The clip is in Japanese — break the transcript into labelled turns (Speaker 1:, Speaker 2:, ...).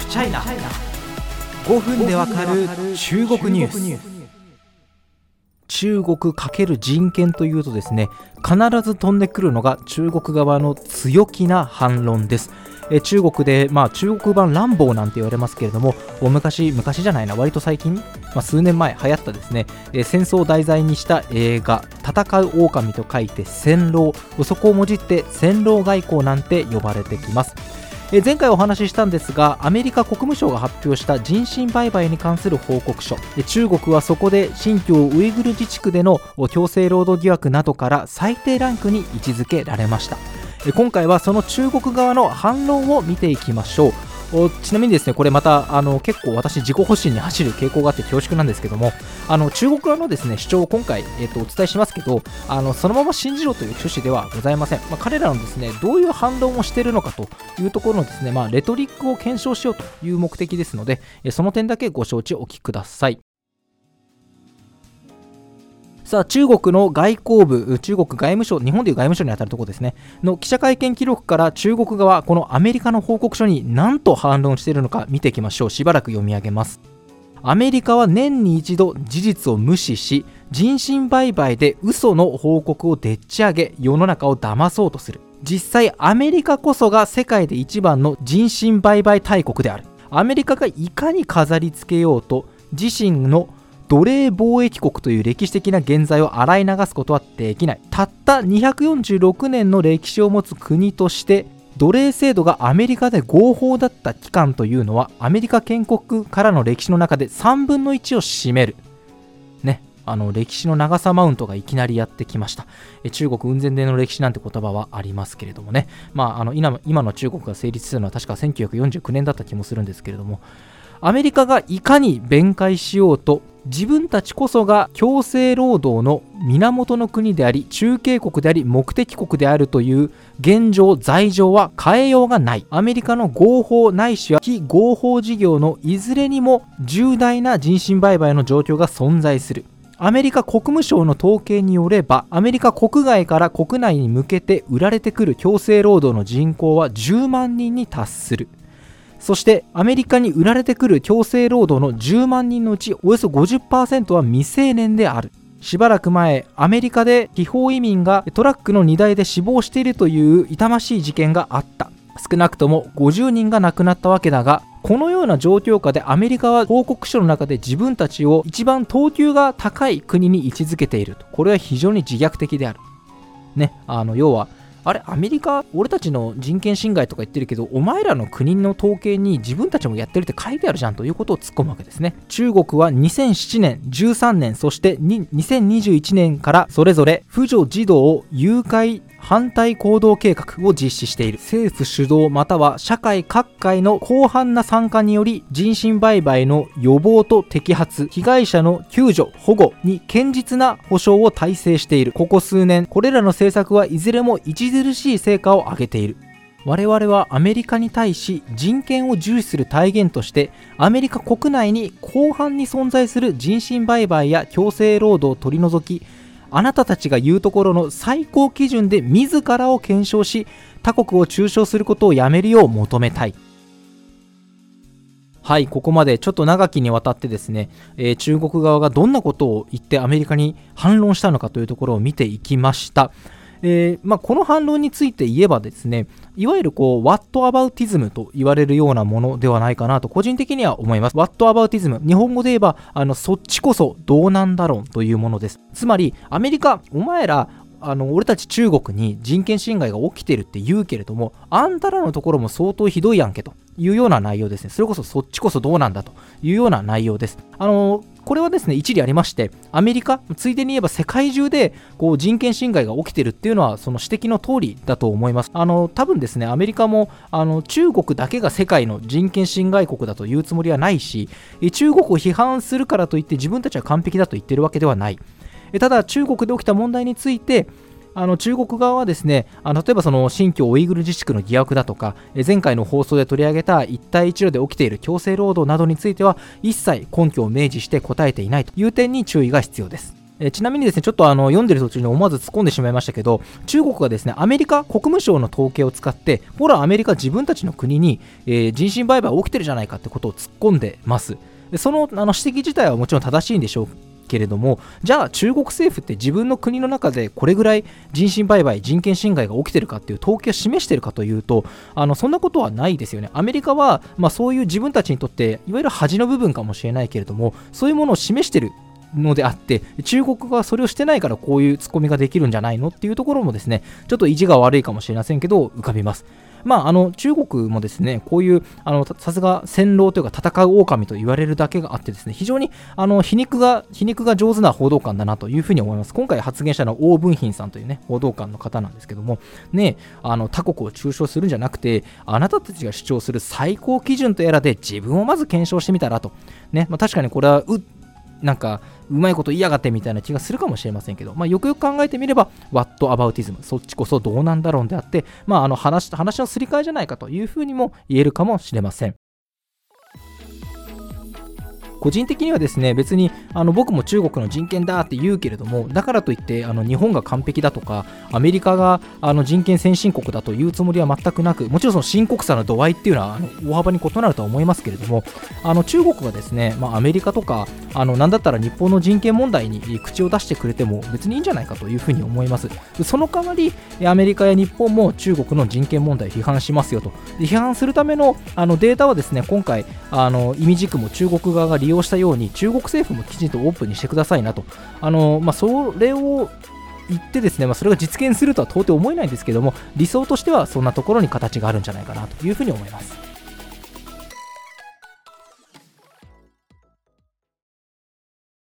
Speaker 1: フチャイナ5分でわかる中国ニュース。中国×人権というとですね必ず飛んでくるのが中国側の強気な反論です。え中国で、まあ、中国版ランボーなんて言われますけれども昔昔じゃないな割と最近、まあ、数年前流行ったですね、え戦争を題材にした映画「戦う狼」と書いて戦狼。そこをもじって戦狼外交なんて呼ばれてきます。え前回お話ししたんですがアメリカ国務省が発表した人身売買に関する報告書。中国はそこで新疆ウイグル自治区での強制労働疑惑などから最低ランクに位置づけられました。今回はその中国側の反論を見ていきましょう。ちなみにですねこれまたあの結構私自己保身に走る傾向があって恐縮なんですけどもあの中国側のですね主張を今回、えー、とお伝えしますけどあのそのまま信じろという趣旨ではございません、まあ、彼らのですねどういう反論をしているのかというところのですね、まあ、レトリックを検証しようという目的ですのでその点だけご承知おきください。さあ、中国の外交部、中国外務省、日本でいう外務省に当たるところですね、の記者会見記録から中国側、このアメリカの報告書に何と反論しているのか見ていきましょう。しばらく読み上げます。アメリカは年に一度事実を無視し、人身売買で嘘の報告をでっち上げ、世の中を騙そうとする。実際、アメリカこそが世界で一番の人身売買大国である。アメリカがいかに飾りつけようと、自身の奴隷貿易国という歴史的な現在を洗い流すことはできない。たった246年の歴史を持つ国として奴隷制度がアメリカで合法だった期間というのはアメリカ建国からの歴史の中で3分の1を占める。ねあの歴史の長さマウントがいきなりやってきました。中国雲仙伝の歴史なんて言葉はありますけれどもね、まあ、あの今今の中国が成立するのは確か1949年だった気もするんですけれども。アメリカがいかに弁解しようと自分たちこそが強制労働の源の国であり中継国であり目的国であるという現状罪状は変えようがない。アメリカの合法ないしは非合法事業のいずれにも重大な人身売買の状況が存在する。アメリカ国務省の統計によればアメリカ国外から国内に向けて売られてくる強制労働の人口は10万人に達する。そしてアメリカに売られてくる強制労働の10万人のうちおよそ50%は未成年である。しばらく前アメリカで違法移民がトラックの荷台で死亡しているという痛ましい事件があった。少なくとも50人が亡くなったわけだがこのような状況下でアメリカは報告書の中で自分たちを一番等級が高い国に位置づけていると。これは非常に自虐的である。ねあの要はあれアメリカ俺たちの人権侵害とか言ってるけどお前らの国の統計に自分たちもやってるって書いてあるじゃんということを突っ込むわけですね。中国は2007年13年そして2021年からそれぞれ婦女児童誘拐反対行動計画を実施している。政府主導または社会各界の広範な参加により人身売買の予防と摘発被害者の救助保護に堅実な保障を体制している。ここ数年これらの政策はいずれも著しい成果を上げている。我々はアメリカに対し人権を重視する体現としてアメリカ国内に広範に存在する人身売買や強制労働を取り除きあなたたちが言うところの最高基準で自らを検証し他国を中傷することをやめるよう求めたい。はいここまでちょっと長きにわたってですね、えー、中国側がどんなことを言ってアメリカに反論したのかというところを見ていきました。えーまあ、この反論について言えばですねいわゆるこう What aboutism と言われるようなものではないかなと個人的には思います。What aboutism 日本語で言えばあのそっちこそどうなんだろうというものです。つまりアメリカお前らあの俺たち中国に人権侵害が起きてるって言うけれどもあんたらのところも相当ひどいやんけというような内容ですね。それこそそっちこそどうなんだというような内容です。あのこれはですね一理ありましてアメリカついでに言えば世界中でこう人権侵害が起きてるっていうのはその指摘の通りだと思います。あの多分ですねアメリカもあの中国だけが世界の人権侵害国だというつもりはないし中国を批判するからといって自分たちは完璧だと言ってるわけではない。ただ中国で起きた問題についてあの中国側はですねあの例えばその新疆ウイグル自治区の疑惑だとか前回の放送で取り上げた一帯一路で起きている強制労働などについては一切根拠を明示して答えていないと。いう点に注意が必要です。えちなみにですね、ちょっとあの読んでる途中に思わず突っ込んでしまいましたけど、中国がですね、アメリカ国務省の統計を使って、ほら、アメリカ自分たちの国に、えー、人身売買起きてるじゃないかってことを突っ込んでます。そのあの指摘自体はもちろん正しいんでしょう。けれどもじゃあ中国政府って自分の国の中でこれぐらい人身売買人権侵害が起きてるかっていう統計を示してるかというとあのそんなことはないですよね。アメリカは、まあ、そういう自分たちにとっていわゆる恥の部分かもしれないけれどもそういうものを示してるのであって中国がそれをしてないからこういうツッコミができるんじゃないのっていうところもですねちょっと意地が悪いかもしれませんけど浮かびます。まあ、あの中国もですねこういうあのさすが戦狼というか戦う狼と言われるだけがあってですね非常にあの皮肉が皮肉が上手な報道官だなというふうに思います。今回発言したのは王文賓さんというね報道官の方なんですけどもねあの他国を中傷するんじゃなくてあなたたちが主張する最高基準とやらで自分をまず検証してみたらと。ね、まあ、確かにこれはうなんかうまいこと言いやがってみたいな気がするかもしれませんけど、まあ、よくよく考えてみれば What aboutism そっちこそどうなんだろうであって、まあ、あの話話のすり替えじゃないかというふうにも言えるかもしれません。個人的にはですね別にあの僕も中国の人権だって言うけれどもだからといってあの日本が完璧だとかアメリカがあの人権先進国だというつもりは全くなくもちろんその深刻さの度合いっていうのはあの大幅に異なるとは思いますけれどもあの中国がですね、まあ、アメリカとかあのなんだったら日本の人権問題に口を出してくれても別にいいんじゃないかというふうに思います。その代わりアメリカや日本も中国の人権問題を批判しますよと。批判するためのあのデータはですね今回あの意味軸も中国側が利用したように中国政府もきちんとオープンにしてくださいなとあの、まあ、それを言ってですね、まあ、それが実現するとは到底思えないんですけども理想としてはそんなところに形があるんじゃないかなというふうに思います。